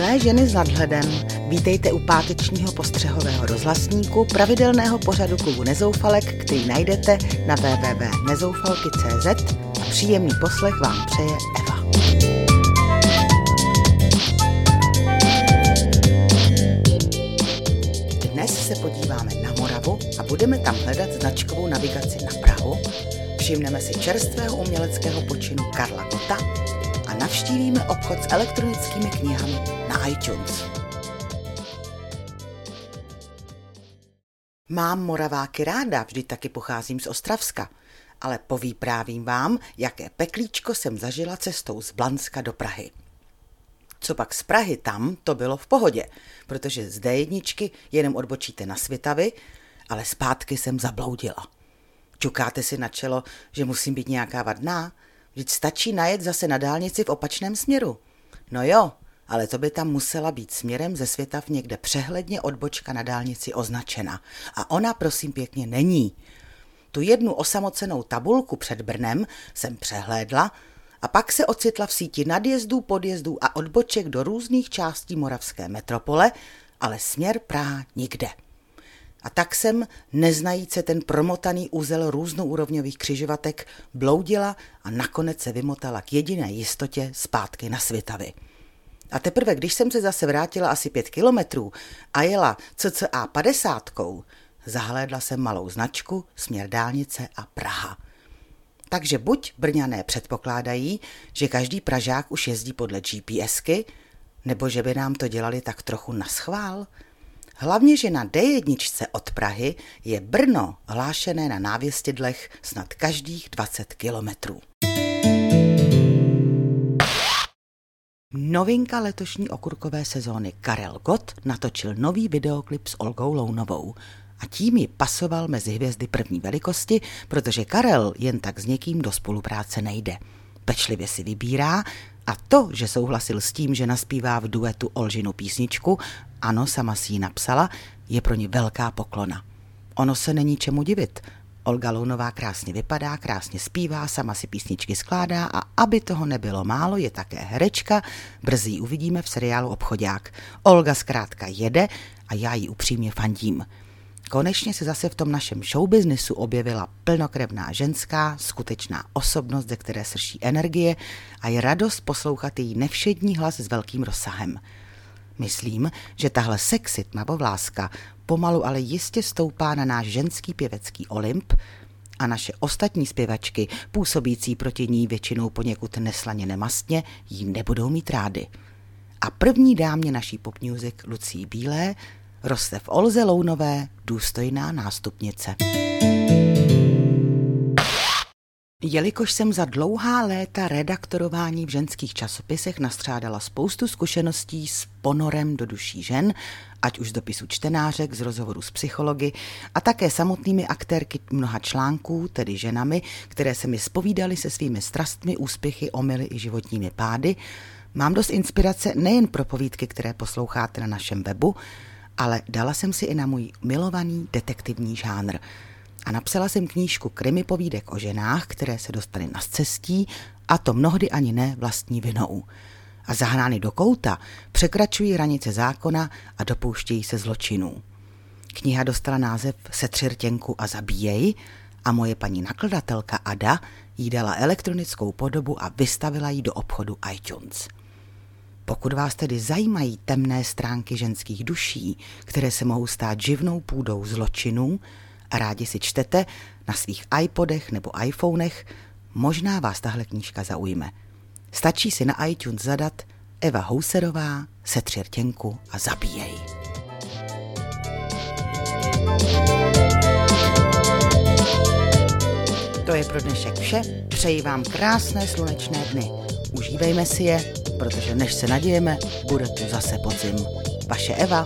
Milé ženy s nadhledem, vítejte u pátečního postřehového rozhlasníku pravidelného pořadu klubu Nezoufalek, který najdete na www.nezoufalky.cz a příjemný poslech vám přeje Eva. Dnes se podíváme na Moravu a budeme tam hledat značkovou navigaci na Prahu, všimneme si čerstvého uměleckého počinu Karla Gota navštívíme obchod s elektronickými knihami na iTunes. Mám Moraváky ráda, vždy taky pocházím z Ostravska, ale povíprávím vám, jaké peklíčko jsem zažila cestou z Blanska do Prahy. Co pak z Prahy tam, to bylo v pohodě, protože z D1 jenom odbočíte na Svitavy, ale zpátky jsem zabloudila. Čukáte si na čelo, že musím být nějaká vadná? Vždyť stačí najet zase na dálnici v opačném směru. No jo, ale to by tam musela být směrem ze světa v někde přehledně odbočka na dálnici označena. A ona prosím pěkně není. Tu jednu osamocenou tabulku před Brnem jsem přehlédla a pak se ocitla v síti nadjezdů, podjezdů a odboček do různých částí moravské metropole, ale směr Praha nikde. A tak jsem, neznajíce ten promotaný úzel různoúrovňových křižovatek, bloudila a nakonec se vymotala k jediné jistotě zpátky na Svitavy. A teprve, když jsem se zase vrátila asi pět kilometrů a jela cca padesátkou, zahlédla jsem malou značku, směr dálnice a Praha. Takže buď Brňané předpokládají, že každý Pražák už jezdí podle GPSky, nebo že by nám to dělali tak trochu na schvál. Hlavně, že na D1 od Prahy je Brno hlášené na návěstidlech snad každých 20 kilometrů. Novinka letošní okurkové sezóny Karel Gott natočil nový videoklip s Olgou Lounovou a tím ji pasoval mezi hvězdy první velikosti, protože Karel jen tak s někým do spolupráce nejde. Pečlivě si vybírá a to, že souhlasil s tím, že naspívá v duetu Olžinu písničku, ano, sama si ji napsala, je pro ně velká poklona. Ono se není čemu divit. Olga Lounová krásně vypadá, krásně zpívá, sama si písničky skládá a aby toho nebylo málo, je také herečka, brzy ji uvidíme v seriálu Obchodák. Olga zkrátka jede a já ji upřímně fandím. Konečně se zase v tom našem showbiznisu objevila plnokrevná ženská, skutečná osobnost, ze které srší energie a je radost poslouchat její nevšední hlas s velkým rozsahem. Myslím, že tahle sexy tmavovláska pomalu ale jistě stoupá na náš ženský pěvecký Olymp a naše ostatní zpěvačky, působící proti ní většinou poněkud neslaně nemastně, jí nebudou mít rády. A první dámě naší pop music Lucí Bílé roste v Olze Lounové důstojná nástupnice. Jelikož jsem za dlouhá léta redaktorování v ženských časopisech nastřádala spoustu zkušeností s ponorem do duší žen, ať už z dopisu čtenářek, z rozhovoru s psychologi a také samotnými aktérky mnoha článků, tedy ženami, které se mi spovídaly se svými strastmi, úspěchy, omily i životními pády, mám dost inspirace nejen pro povídky, které posloucháte na našem webu, ale dala jsem si i na můj milovaný detektivní žánr. A napsala jsem knížku Krimi povídek o ženách, které se dostaly na cestí, a to mnohdy ani ne vlastní vinou. A zahnány do kouta překračují hranice zákona a dopouštějí se zločinů. Kniha dostala název Setřirtěnku a zabíjej a moje paní nakladatelka Ada jí dala elektronickou podobu a vystavila ji do obchodu iTunes. Pokud vás tedy zajímají temné stránky ženských duší, které se mohou stát živnou půdou zločinů rádi si čtete na svých iPodech nebo iPhonech, možná vás tahle knížka zaujme. Stačí si na iTunes zadat Eva Houserová, Setřirtěnku a zabíjej. To je pro dnešek vše. Přeji vám krásné slunečné dny. Užívejme si je protože než se nadějeme, bude tu zase podzim. Vaše Eva.